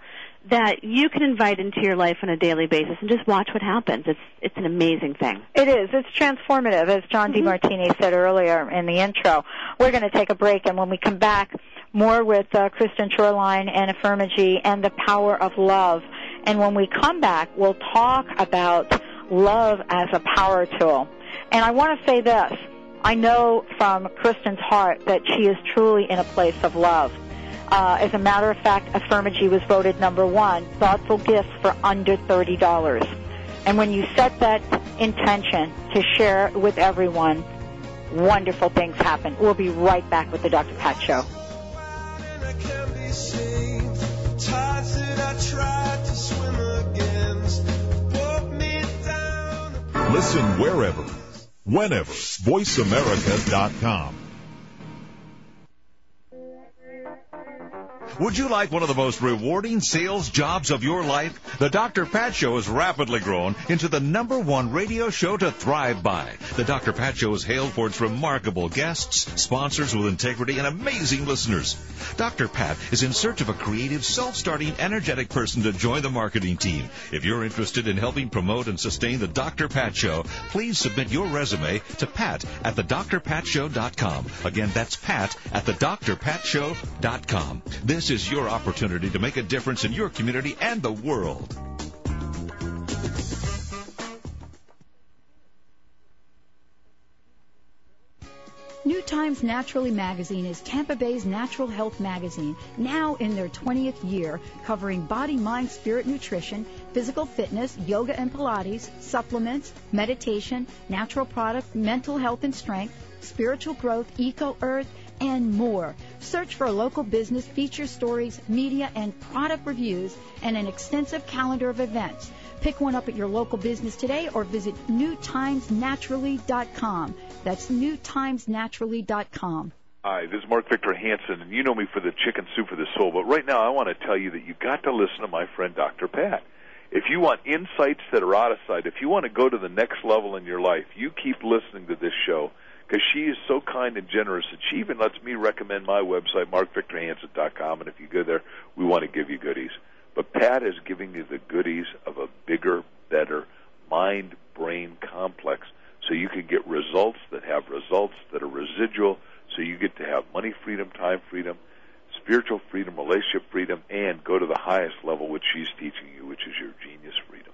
that you can invite into your life on a daily basis and just watch what happens. It's it's an amazing thing. It is. It's transformative, as John mm-hmm. Demartini said earlier in the intro. We're going to take a break, and when we come back, more with uh, Kristen Shoreline and Affirmagy and the power of love. And when we come back, we'll talk about love as a power tool. And I want to say this. I know from Kristen's heart that she is truly in a place of love. Uh, as a matter of fact, Affirmagy was voted number one, thoughtful gifts for under $30. And when you set that intention to share with everyone, wonderful things happen. We'll be right back with the Dr. Pat Show. Listen wherever, whenever. VoiceAmerica.com. Would you like one of the most rewarding sales jobs of your life? The Dr. Pat Show has rapidly grown into the number one radio show to thrive by. The Dr. Pat Show is hailed for its remarkable guests, sponsors with integrity, and amazing listeners. Dr. Pat is in search of a creative, self-starting, energetic person to join the marketing team. If you're interested in helping promote and sustain the Dr. Pat Show, please submit your resume to pat at thedrpatshow.com. Again, that's pat at thedrpatshow.com. This is your opportunity to make a difference in your community and the world. New Times Naturally magazine is Tampa Bay's natural health magazine, now in their 20th year, covering body, mind, spirit, nutrition, physical fitness, yoga and Pilates, supplements, meditation, natural products, mental health and strength, spiritual growth, eco earth, and more. Search for local business, feature stories, media, and product reviews, and an extensive calendar of events. Pick one up at your local business today or visit newtimesnaturally.com. That's newtimesnaturally.com. Hi, this is Mark Victor Hansen, and you know me for the chicken soup for the soul. But right now, I want to tell you that you've got to listen to my friend Dr. Pat. If you want insights that are out of sight, if you want to go to the next level in your life, you keep listening to this show because she is so kind and generous that she even lets me recommend my website, markvictorhansen.com. And if you go there, we want to give you goodies. But Pat is giving you the goodies of a bigger, better mind brain complex so you can get results that have results that are residual so you get to have money freedom, time freedom, spiritual freedom, relationship freedom, and go to the highest level which she's teaching you, which is your genius freedom.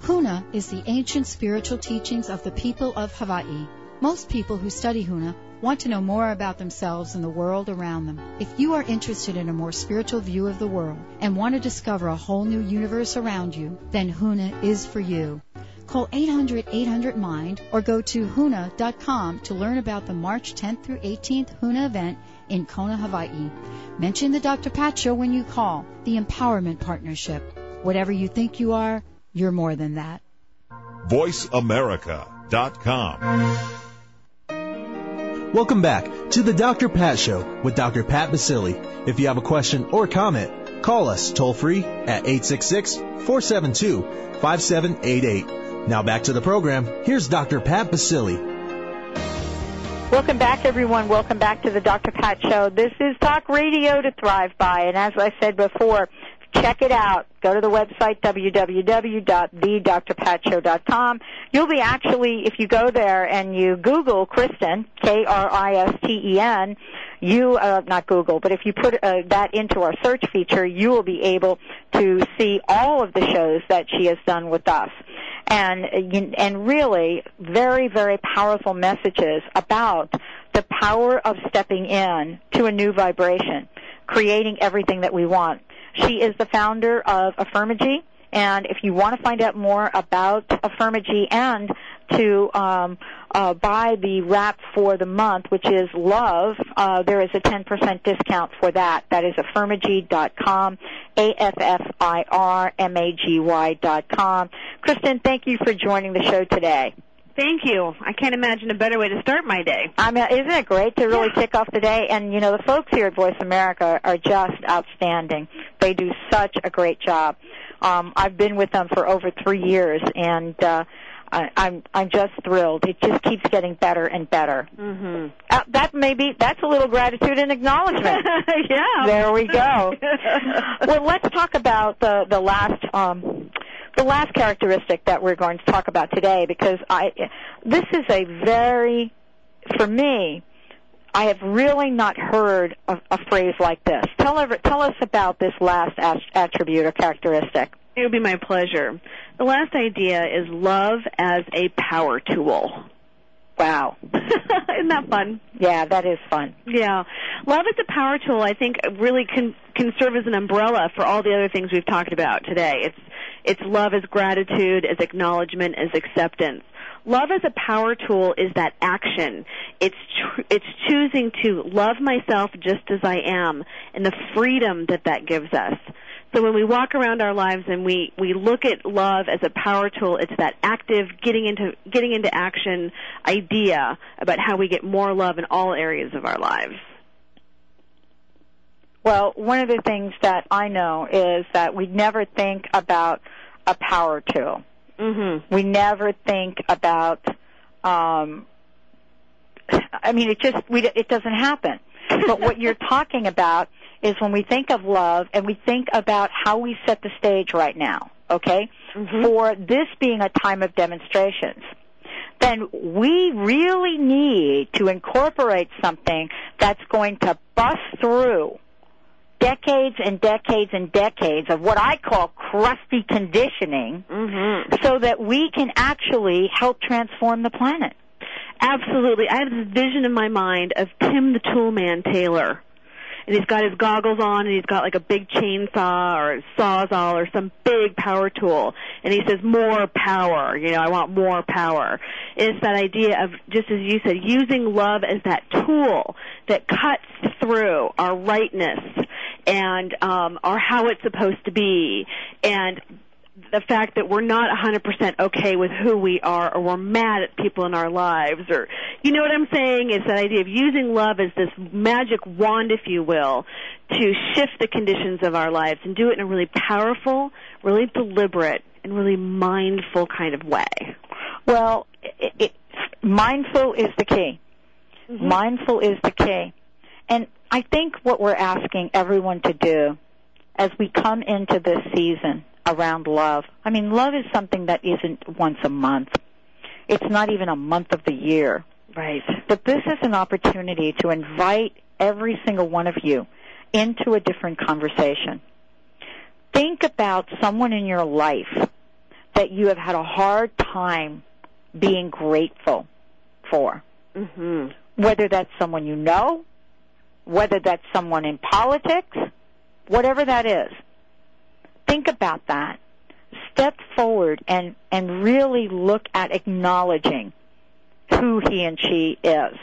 Huna is the ancient spiritual teachings of the people of Hawaii. Most people who study Huna want to know more about themselves and the world around them. If you are interested in a more spiritual view of the world and want to discover a whole new universe around you, then Huna is for you. Call 800-800-MIND or go to huna.com to learn about the March 10th through 18th Huna event in Kona, Hawaii. Mention the Dr. Pat Show when you call, the Empowerment Partnership. Whatever you think you are, you're more than that. VoiceAmerica.com. Welcome back to the Dr. Pat Show with Dr. Pat Baccili. If you have a question or comment, call us toll free at 866-472-5788. Now back to the program. Here's Dr. Pat Baccili. Welcome back, everyone. Welcome back to the Dr. Pat Show. This is Talk Radio to Thrive By, and as I said before, check it out. Go to the website www.thedrpatshow.com. You'll be actually, if you go there and you Google Kristen, K-R-I-S-T-E-N, you uh, not Google, but if you put uh, that into our search feature, you will be able to see all of the shows that she has done with us, and and really very very powerful messages about the power of stepping in to a new vibration, creating everything that we want. She is the founder of Affirmagy, and if you want to find out more about Affirmagy and to um, uh, buy the wrap for the month, which is love, uh, there is a 10% discount for that. That is affirmagy.com, A-F-F-I-R-M-A-G-Y dot com. Kristen, thank you for joining the show today. Thank you. I can't imagine a better way to start my day. I mean, isn't it great to really kick off the day? And you know, the folks here at Voice America are just outstanding. They do such a great job. Um, I've been with them for over three years, and uh, I, I'm I'm just thrilled. It just keeps getting better and better. Mm-hmm. Uh, that maybe that's a little gratitude and acknowledgement. yeah. There we go. well, let's talk about the the last um, the last characteristic that we're going to talk about today because I this is a very for me I have really not heard a, a phrase like this. Tell ever, tell us about this last attribute or characteristic. It would be my pleasure. The last idea is love as a power tool. Wow. Isn't that fun? Yeah, that is fun. Yeah. Love as a power tool, I think, really can, can serve as an umbrella for all the other things we've talked about today. It's, it's love as gratitude, as acknowledgement, as acceptance. Love as a power tool is that action. It's tr- it's choosing to love myself just as I am and the freedom that that gives us. So when we walk around our lives and we, we look at love as a power tool, it's that active getting into getting into action idea about how we get more love in all areas of our lives. Well, one of the things that I know is that we never think about a power tool. Mm-hmm. We never think about. Um, I mean, it just we it doesn't happen. but what you're talking about is when we think of love and we think about how we set the stage right now. Okay, mm-hmm. for this being a time of demonstrations then we really need to incorporate something that's going to bust through decades and decades and decades of what I call crusty conditioning mm-hmm. so that we can actually help transform the planet. Absolutely. I have this vision in my mind of Tim the Toolman Taylor. And he's got his goggles on and he's got like a big chainsaw or sawzall or some big power tool. And he says, more power. You know, I want more power. It's that idea of, just as you said, using love as that tool that cuts through our rightness and um, our how it's supposed to be. And the fact that we're not 100% okay with who we are or we're mad at people in our lives or you know what I'm saying? It's that idea of using love as this magic wand if you will to shift the conditions of our lives and do it in a really powerful really deliberate and really mindful kind of way. Well it, it, mindful is the key. Mm-hmm. mindful is the key. And I think what we're asking everyone to do as we come into this season around love. I mean, love is something that isn't once a month. It's not even a month of the year. Right. But this is an opportunity to invite every single one of you into a different conversation. Think about someone in your life that you have had a hard time being grateful for. Mm-hmm. Whether that's someone you know, whether that's someone in politics, whatever that is think about that. Step forward and, and really look at acknowledging who he and she is.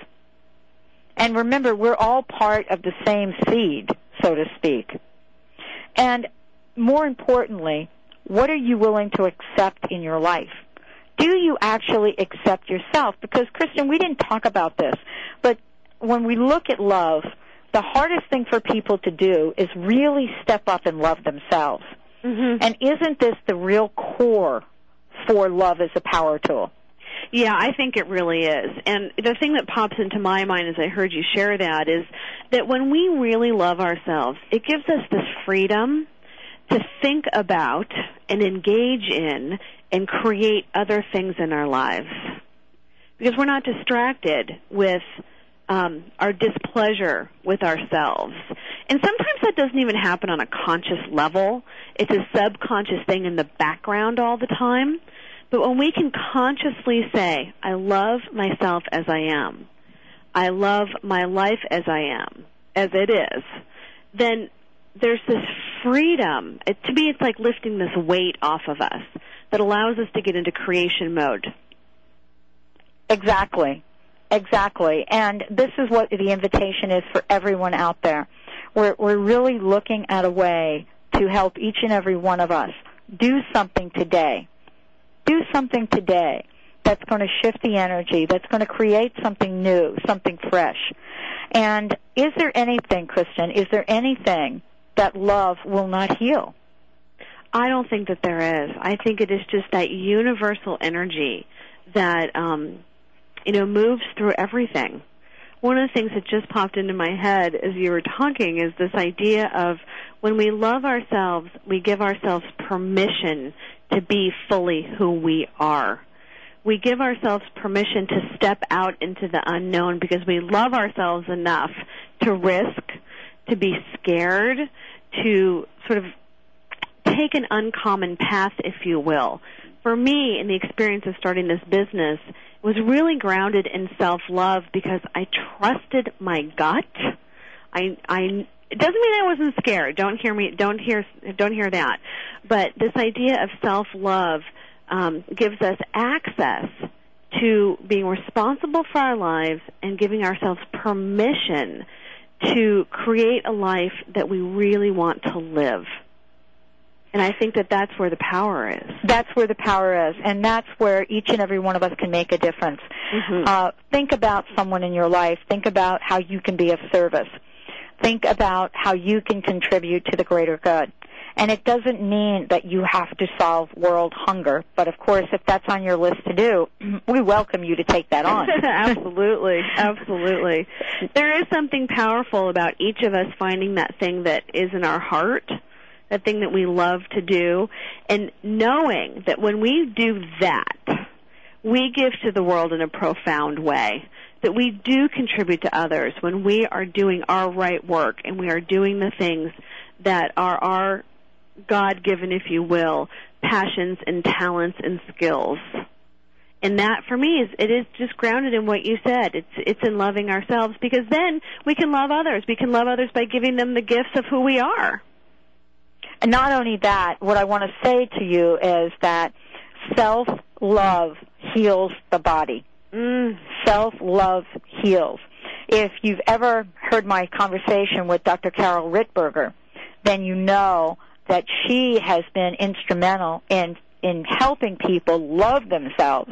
And remember, we're all part of the same seed, so to speak. And more importantly, what are you willing to accept in your life? Do you actually accept yourself? Because, Kristen, we didn't talk about this, but when we look at love, the hardest thing for people to do is really step up and love themselves. Mm-hmm. And isn't this the real core for love as a power tool? Yeah, I think it really is. And the thing that pops into my mind as I heard you share that is that when we really love ourselves, it gives us this freedom to think about and engage in and create other things in our lives. Because we're not distracted with um, our displeasure with ourselves. And sometimes that doesn't even happen on a conscious level. It's a subconscious thing in the background all the time. But when we can consciously say, I love myself as I am, I love my life as I am, as it is, then there's this freedom. It, to me, it's like lifting this weight off of us that allows us to get into creation mode. Exactly. Exactly. And this is what the invitation is for everyone out there. We're, we're really looking at a way to help each and every one of us do something today. Do something today that's going to shift the energy, that's going to create something new, something fresh. And is there anything, Kristen, is there anything that love will not heal? I don't think that there is. I think it is just that universal energy that um, you know, moves through everything. One of the things that just popped into my head as you were talking is this idea of when we love ourselves, we give ourselves permission to be fully who we are. We give ourselves permission to step out into the unknown because we love ourselves enough to risk, to be scared, to sort of take an uncommon path, if you will. For me, in the experience of starting this business, was really grounded in self-love because I trusted my gut. I I it doesn't mean I wasn't scared. Don't hear me. Don't hear. Don't hear that. But this idea of self-love um, gives us access to being responsible for our lives and giving ourselves permission to create a life that we really want to live. And I think that that's where the power is. That's where the power is, and that's where each and every one of us can make a difference. Mm-hmm. Uh, think about someone in your life. Think about how you can be of service. Think about how you can contribute to the greater good. And it doesn't mean that you have to solve world hunger, but of course, if that's on your list to do, we welcome you to take that on. absolutely, absolutely. There is something powerful about each of us finding that thing that is in our heart that thing that we love to do, and knowing that when we do that, we give to the world in a profound way. That we do contribute to others when we are doing our right work and we are doing the things that are our God given, if you will, passions and talents and skills. And that for me is it is just grounded in what you said. It's it's in loving ourselves because then we can love others. We can love others by giving them the gifts of who we are. And not only that, what I want to say to you is that self love heals the body. Mm. Self love heals. If you've ever heard my conversation with Dr. Carol Ritberger, then you know that she has been instrumental in in helping people love themselves.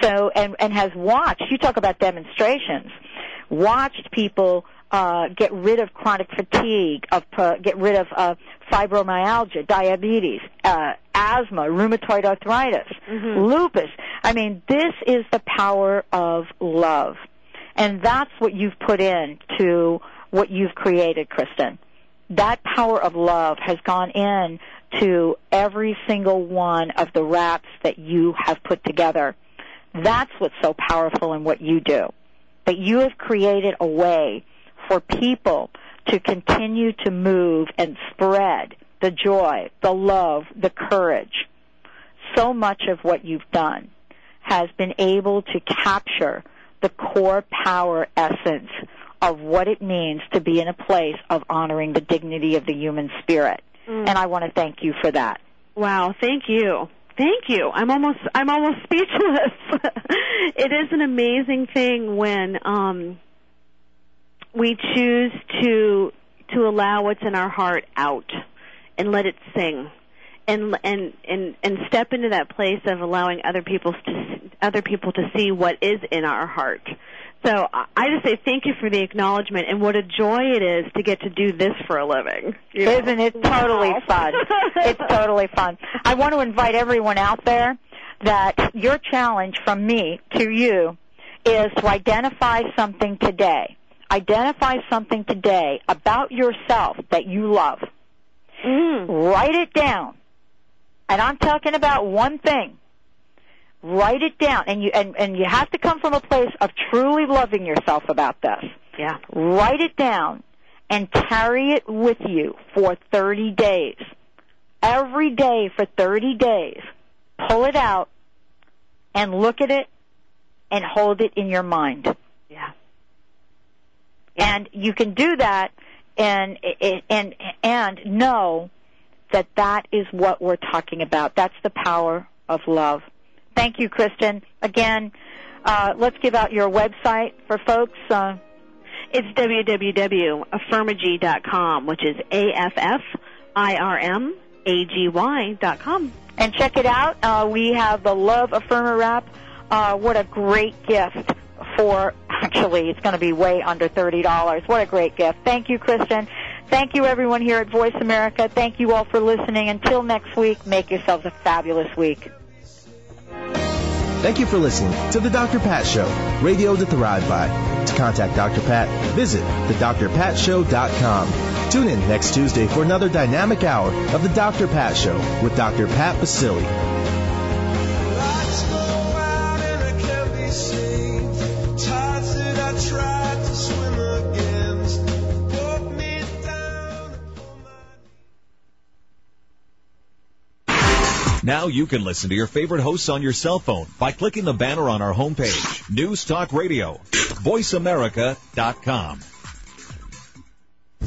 So and and has watched. You talk about demonstrations. Watched people uh, get rid of chronic fatigue, of uh, get rid of uh, fibromyalgia, diabetes, uh, asthma, rheumatoid arthritis, lupus. I mean, this is the power of love, and that's what you've put in to what you've created, Kristen. That power of love has gone in to every single one of the wraps that you have put together. That's what's so powerful in what you do. That you have created a way for people to continue to move and spread the joy, the love, the courage. So much of what you've done has been able to capture the core power essence of what it means to be in a place of honoring the dignity of the human spirit. Mm. And I want to thank you for that. Wow, thank you. Thank you. I'm almost I'm almost speechless. it is an amazing thing when um we choose to to allow what's in our heart out and let it sing and and and and step into that place of allowing other people to other people to see what is in our heart. So I just say thank you for the acknowledgement and what a joy it is to get to do this for a living. You know? Isn't it totally Wow. fun? it's totally fun. I want to invite everyone out there that your challenge from me to you is to identify something today. Identify something today about yourself that you love. Mm. Write it down. And I'm talking about one thing. Write it down and you and, and you have to come from a place of truly loving yourself about this. Yeah. Write it down and carry it with you for 30 days. Every day for 30 days. Pull it out and look at it and hold it in your mind. Yeah. And you can do that and and and know that that is what we're talking about. That's the power of love. Thank you, Kristen. Again, uh, let's give out your website for folks. Uh, It's www.affirmagy.com, which is A F F I R M A G Y dot com. and check it out. Uh, we have the Love Affirmer wrap. Uh, what a great gift for, actually, it's going to be way under $30. What a great gift. Thank you, Kristen. Thank you, everyone here at Voice America. Thank you all for listening. Until next week, make yourselves a fabulous week. Thank you for listening to The Dr. Pat Show, radio to thrive by. To contact Dr. Pat, visit thedrpatshow.com. Tune in next Tuesday for another dynamic hour of The Dr. Pat Show with Dr. Pat Baccili. Now you can listen to your favorite hosts on your cell phone by clicking the banner on our homepage. News Talk Radio. VoiceAmerica.com.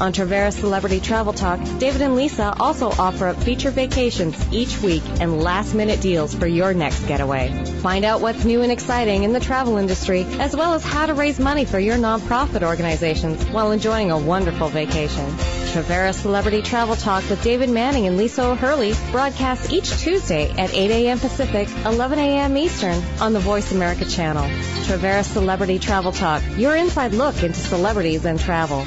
On Traveris Celebrity Travel Talk, David and Lisa also offer up feature vacations each week and last-minute deals for your next getaway. Find out what's new and exciting in the travel industry, as well as how to raise money for your nonprofit organizations while enjoying a wonderful vacation. Traveris Celebrity Travel Talk with David Manning and Lisa O'Hurley broadcasts each Tuesday at 8 a.m. Pacific, 11 a.m. Eastern on the Voice America channel. Traveris Celebrity Travel Talk, your inside look into celebrities and travel.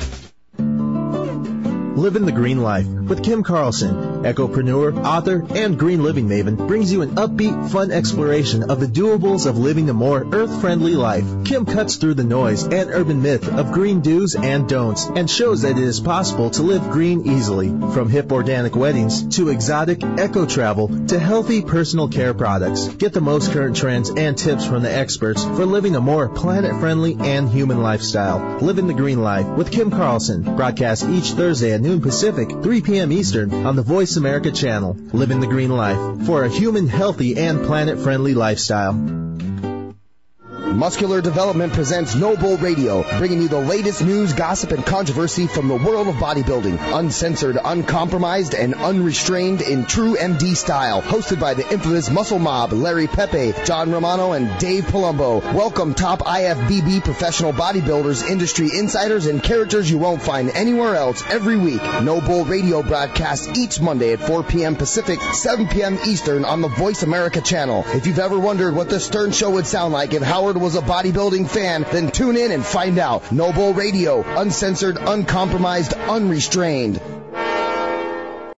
Living the Green Life with Kim Carlson. Ecopreneur, author, and green living maven brings you an upbeat, fun exploration of the doables of living a more earth-friendly life. Kim cuts through the noise and urban myth of green do's and don'ts and shows that it is possible to live green easily. From hip organic weddings to exotic eco travel to healthy personal care products. Get the most current trends and tips from the experts for living a more planet-friendly and human lifestyle. Living the Green Life with Kim Carlson. Broadcast each Thursday at noon Pacific, 3 p.m. Eastern on the Voice America channel. Living the Green Life for a human, healthy, and planet-friendly lifestyle. Muscular Development presents No Bull Radio, bringing you the latest news, gossip, and controversy from the world of bodybuilding. Uncensored, uncompromised, and unrestrained in true MD style. Hosted by the infamous Muscle Mob, Larry Pepe, John Romano, and Dave Palumbo. Welcome top IFBB professional bodybuilders, industry insiders, and characters you won't find anywhere else every week. No Bull Radio broadcasts each Monday at 4 p.m. Pacific, 7 p.m. Eastern on the Voice America channel. If you've ever wondered what the Stern Show would sound like if Howard was a bodybuilding fan, then tune in and find out. Noble Radio, uncensored, uncompromised, unrestrained.